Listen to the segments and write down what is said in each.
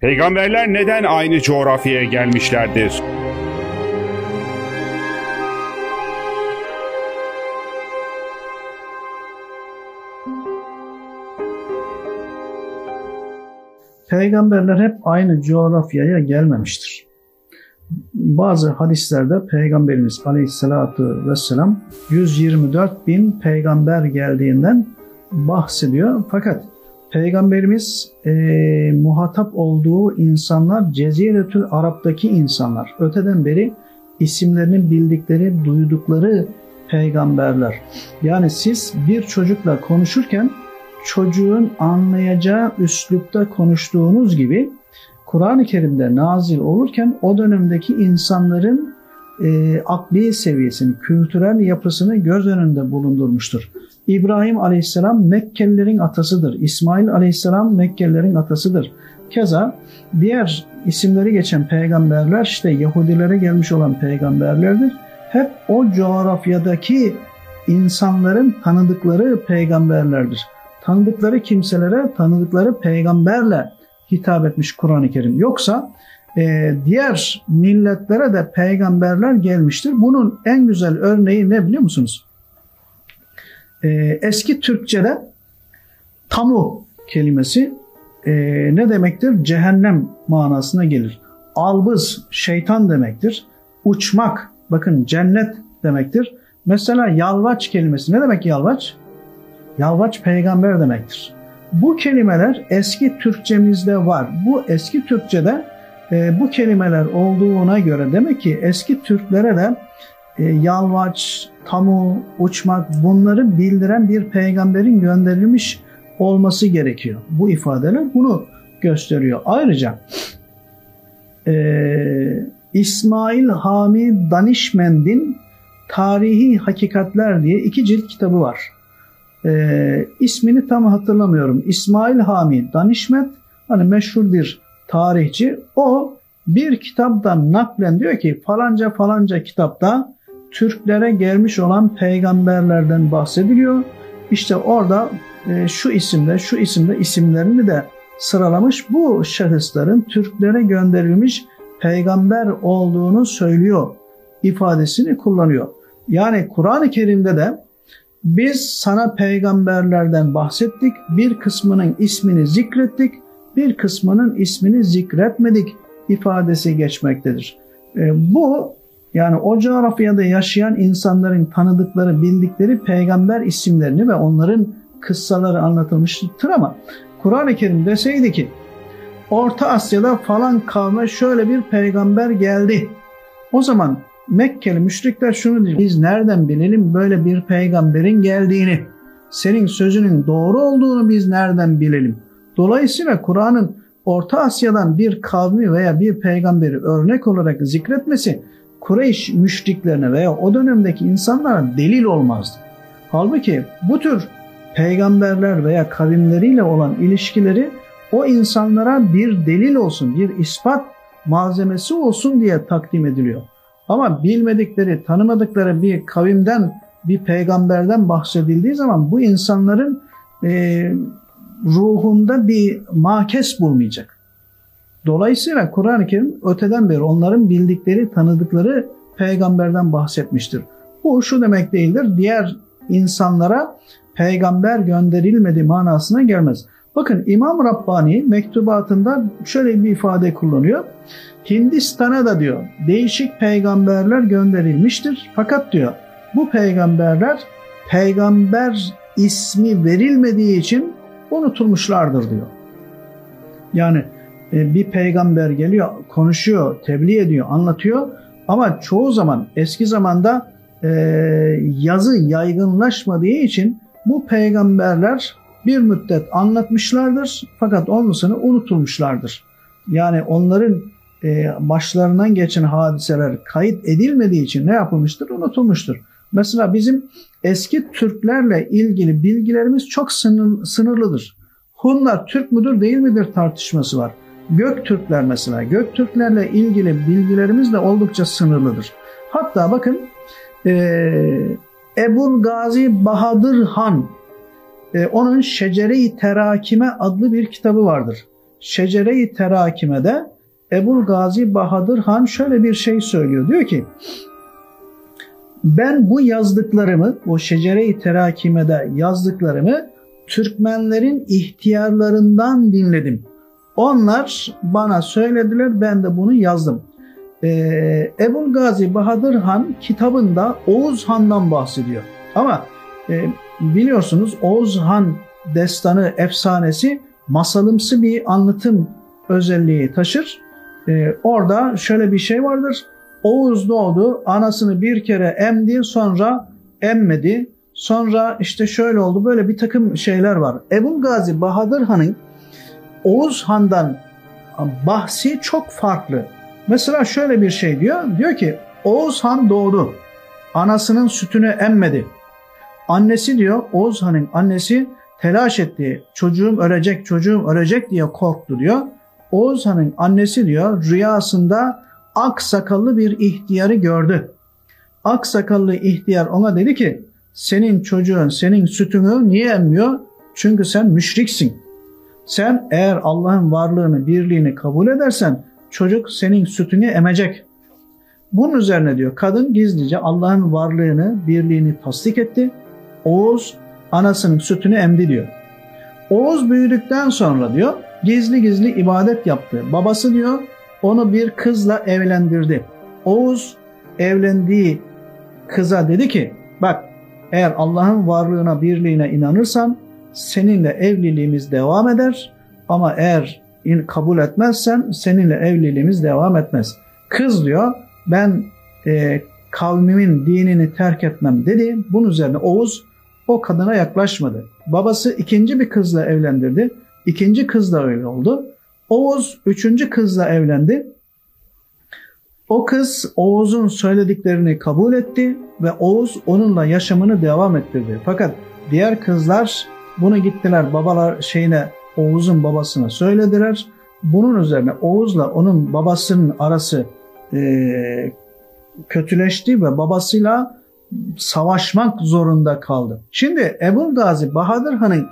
Peygamberler neden aynı coğrafyaya gelmişlerdir? Peygamberler hep aynı coğrafyaya gelmemiştir. Bazı hadislerde Peygamberimiz Aleyhisselatü Vesselam 124 bin peygamber geldiğinden bahsediyor. Fakat Peygamberimiz e, muhatap olduğu insanlar Ceziretül Arap'taki insanlar. Öteden beri isimlerini bildikleri, duydukları peygamberler. Yani siz bir çocukla konuşurken çocuğun anlayacağı üslupta konuştuğunuz gibi Kur'an-ı Kerim'de nazil olurken o dönemdeki insanların e, akli seviyesini, kültürel yapısını göz önünde bulundurmuştur. İbrahim Aleyhisselam Mekkelilerin atasıdır. İsmail Aleyhisselam Mekkelilerin atasıdır. Keza diğer isimleri geçen peygamberler işte Yahudilere gelmiş olan peygamberlerdir. Hep o coğrafyadaki insanların tanıdıkları peygamberlerdir. Tanıdıkları kimselere tanıdıkları peygamberle hitap etmiş Kur'an-ı Kerim. Yoksa e, diğer milletlere de peygamberler gelmiştir. Bunun en güzel örneği ne biliyor musunuz? E, eski Türkçe'de tamu kelimesi e, ne demektir? Cehennem manasına gelir. Albız şeytan demektir. Uçmak bakın cennet demektir. Mesela yalvaç kelimesi ne demek yalvaç? Yalvaç peygamber demektir. Bu kelimeler eski Türkçemizde var. Bu eski Türkçede e, bu kelimeler olduğuna göre demek ki eski Türklere de e, yalvaç, tamu, uçmak bunları bildiren bir peygamberin gönderilmiş olması gerekiyor. Bu ifadeler bunu gösteriyor. Ayrıca e, İsmail Hami Danişmend'in Tarihi Hakikatler diye iki cilt kitabı var. E, ismini tam hatırlamıyorum. İsmail Hami Danişment hani meşhur bir tarihçi. O bir kitaptan naklen diyor ki falanca falanca kitapta Türklere gelmiş olan peygamberlerden bahsediliyor. İşte orada e, şu isimde şu isimde isimlerini de sıralamış. Bu şahısların Türklere gönderilmiş peygamber olduğunu söylüyor ifadesini kullanıyor. Yani Kur'an-ı Kerim'de de biz sana peygamberlerden bahsettik, bir kısmının ismini zikrettik, bir kısmının ismini zikretmedik ifadesi geçmektedir. E, bu yani o coğrafyada yaşayan insanların tanıdıkları, bildikleri peygamber isimlerini ve onların kıssaları anlatılmıştır ama Kur'an-ı Kerim deseydi ki Orta Asya'da falan kavme şöyle bir peygamber geldi. O zaman Mekkeli müşrikler şunu diyor. Biz nereden bilelim böyle bir peygamberin geldiğini? Senin sözünün doğru olduğunu biz nereden bilelim? Dolayısıyla Kur'an'ın Orta Asya'dan bir kavmi veya bir peygamberi örnek olarak zikretmesi Kureyş müşriklerine veya o dönemdeki insanlara delil olmazdı. Halbuki bu tür peygamberler veya kavimleriyle olan ilişkileri o insanlara bir delil olsun, bir ispat malzemesi olsun diye takdim ediliyor. Ama bilmedikleri, tanımadıkları bir kavimden, bir peygamberden bahsedildiği zaman bu insanların e, ruhunda bir makes bulmayacak. Dolayısıyla Kur'an-ı Kerim öteden beri onların bildikleri, tanıdıkları peygamberden bahsetmiştir. Bu şu demek değildir. Diğer insanlara peygamber gönderilmedi manasına gelmez. Bakın İmam Rabbani mektubatında şöyle bir ifade kullanıyor. Hindistan'a da diyor değişik peygamberler gönderilmiştir. Fakat diyor bu peygamberler peygamber ismi verilmediği için unutulmuşlardır diyor. Yani e, bir peygamber geliyor, konuşuyor, tebliğ ediyor, anlatıyor ama çoğu zaman eski zamanda e, yazı yaygınlaşmadığı için bu peygamberler bir müddet anlatmışlardır fakat olmasını unutulmuşlardır. Yani onların e, başlarından geçen hadiseler kayıt edilmediği için ne yapılmıştır? Unutulmuştur. Mesela bizim eski Türklerle ilgili bilgilerimiz çok sınır, sınırlıdır. Hunlar Türk müdür değil midir tartışması var. Göktürkler mesela, Göktürklerle ilgili bilgilerimiz de oldukça sınırlıdır. Hatta bakın e, Ebul Gazi Bahadır Han e, onun Şecere-i Terakime adlı bir kitabı vardır. Şecere-i Terakime'de Ebul Gazi Bahadır Han şöyle bir şey söylüyor. Diyor ki ben bu yazdıklarımı, o Şecere-i Terakime'de yazdıklarımı Türkmenlerin ihtiyarlarından dinledim. Onlar bana söylediler, ben de bunu yazdım. Ee, Ebul Gazi Bahadır Han kitabında Oğuz Han'dan bahsediyor. Ama e, biliyorsunuz Oğuz Han destanı, efsanesi masalımsı bir anlatım özelliği taşır. Ee, orada şöyle bir şey vardır. Oğuz doğdu, anasını bir kere emdi, sonra emmedi. Sonra işte şöyle oldu, böyle bir takım şeyler var. Ebul Gazi Bahadır Han'ın Oğuz Han'dan bahsi çok farklı. Mesela şöyle bir şey diyor. Diyor ki Oğuz Han doğdu. Anasının sütünü emmedi. Annesi diyor Oğuz Han'ın annesi telaş etti. Çocuğum ölecek, çocuğum ölecek diye korktu diyor. Oğuz Han'ın annesi diyor rüyasında ak sakallı bir ihtiyarı gördü. Ak sakallı ihtiyar ona dedi ki senin çocuğun senin sütünü niye emmiyor? Çünkü sen müşriksin. Sen eğer Allah'ın varlığını, birliğini kabul edersen çocuk senin sütünü emecek. Bunun üzerine diyor kadın gizlice Allah'ın varlığını, birliğini tasdik etti. Oğuz anasının sütünü emdi diyor. Oğuz büyüdükten sonra diyor gizli gizli ibadet yaptı. Babası diyor onu bir kızla evlendirdi. Oğuz evlendiği kıza dedi ki bak eğer Allah'ın varlığına birliğine inanırsan seninle evliliğimiz devam eder ama eğer kabul etmezsen seninle evliliğimiz devam etmez. Kız diyor ben e, kavmimin dinini terk etmem dedi. Bunun üzerine Oğuz o kadına yaklaşmadı. Babası ikinci bir kızla evlendirdi. İkinci kız da öyle oldu. Oğuz üçüncü kızla evlendi. O kız Oğuz'un söylediklerini kabul etti ve Oğuz onunla yaşamını devam ettirdi. Fakat diğer kızlar bunu gittiler babalar şeyine Oğuz'un babasına söylediler. Bunun üzerine Oğuz'la onun babasının arası e, kötüleşti ve babasıyla savaşmak zorunda kaldı. Şimdi Ebu Gazi Bahadır Han'ın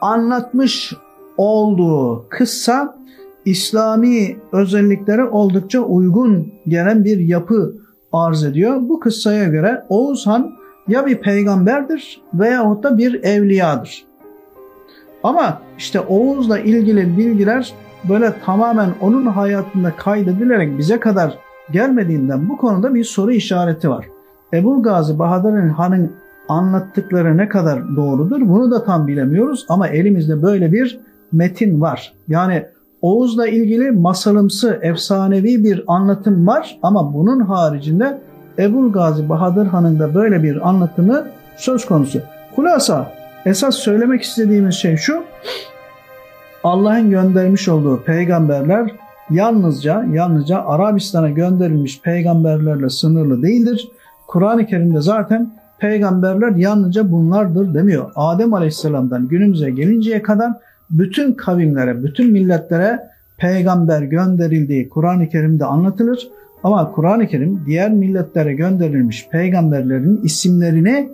anlatmış olduğu kıssa İslami özelliklere oldukça uygun gelen bir yapı arz ediyor. Bu kıssaya göre Oğuz Han ya bir peygamberdir veyahut da bir evliyadır. Ama işte Oğuz'la ilgili bilgiler böyle tamamen onun hayatında kaydedilerek bize kadar gelmediğinden bu konuda bir soru işareti var. Ebu Gazi Bahadır Han'ın anlattıkları ne kadar doğrudur bunu da tam bilemiyoruz ama elimizde böyle bir metin var. Yani Oğuz'la ilgili masalımsı, efsanevi bir anlatım var ama bunun haricinde Ebu Gazi Bahadır Han'ın da böyle bir anlatımı söz konusu. Hulasa esas söylemek istediğimiz şey şu. Allah'ın göndermiş olduğu peygamberler yalnızca yalnızca Arabistan'a gönderilmiş peygamberlerle sınırlı değildir. Kur'an-ı Kerim'de zaten peygamberler yalnızca bunlardır demiyor. Adem Aleyhisselam'dan günümüze gelinceye kadar bütün kavimlere, bütün milletlere peygamber gönderildiği Kur'an-ı Kerim'de anlatılır. Ama Kur'an-ı Kerim diğer milletlere gönderilmiş peygamberlerin isimlerini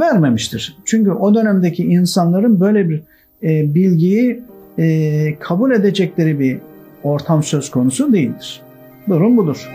vermemiştir. Çünkü o dönemdeki insanların böyle bir e, bilgiyi e, kabul edecekleri bir ortam söz konusu değildir. Durum budur.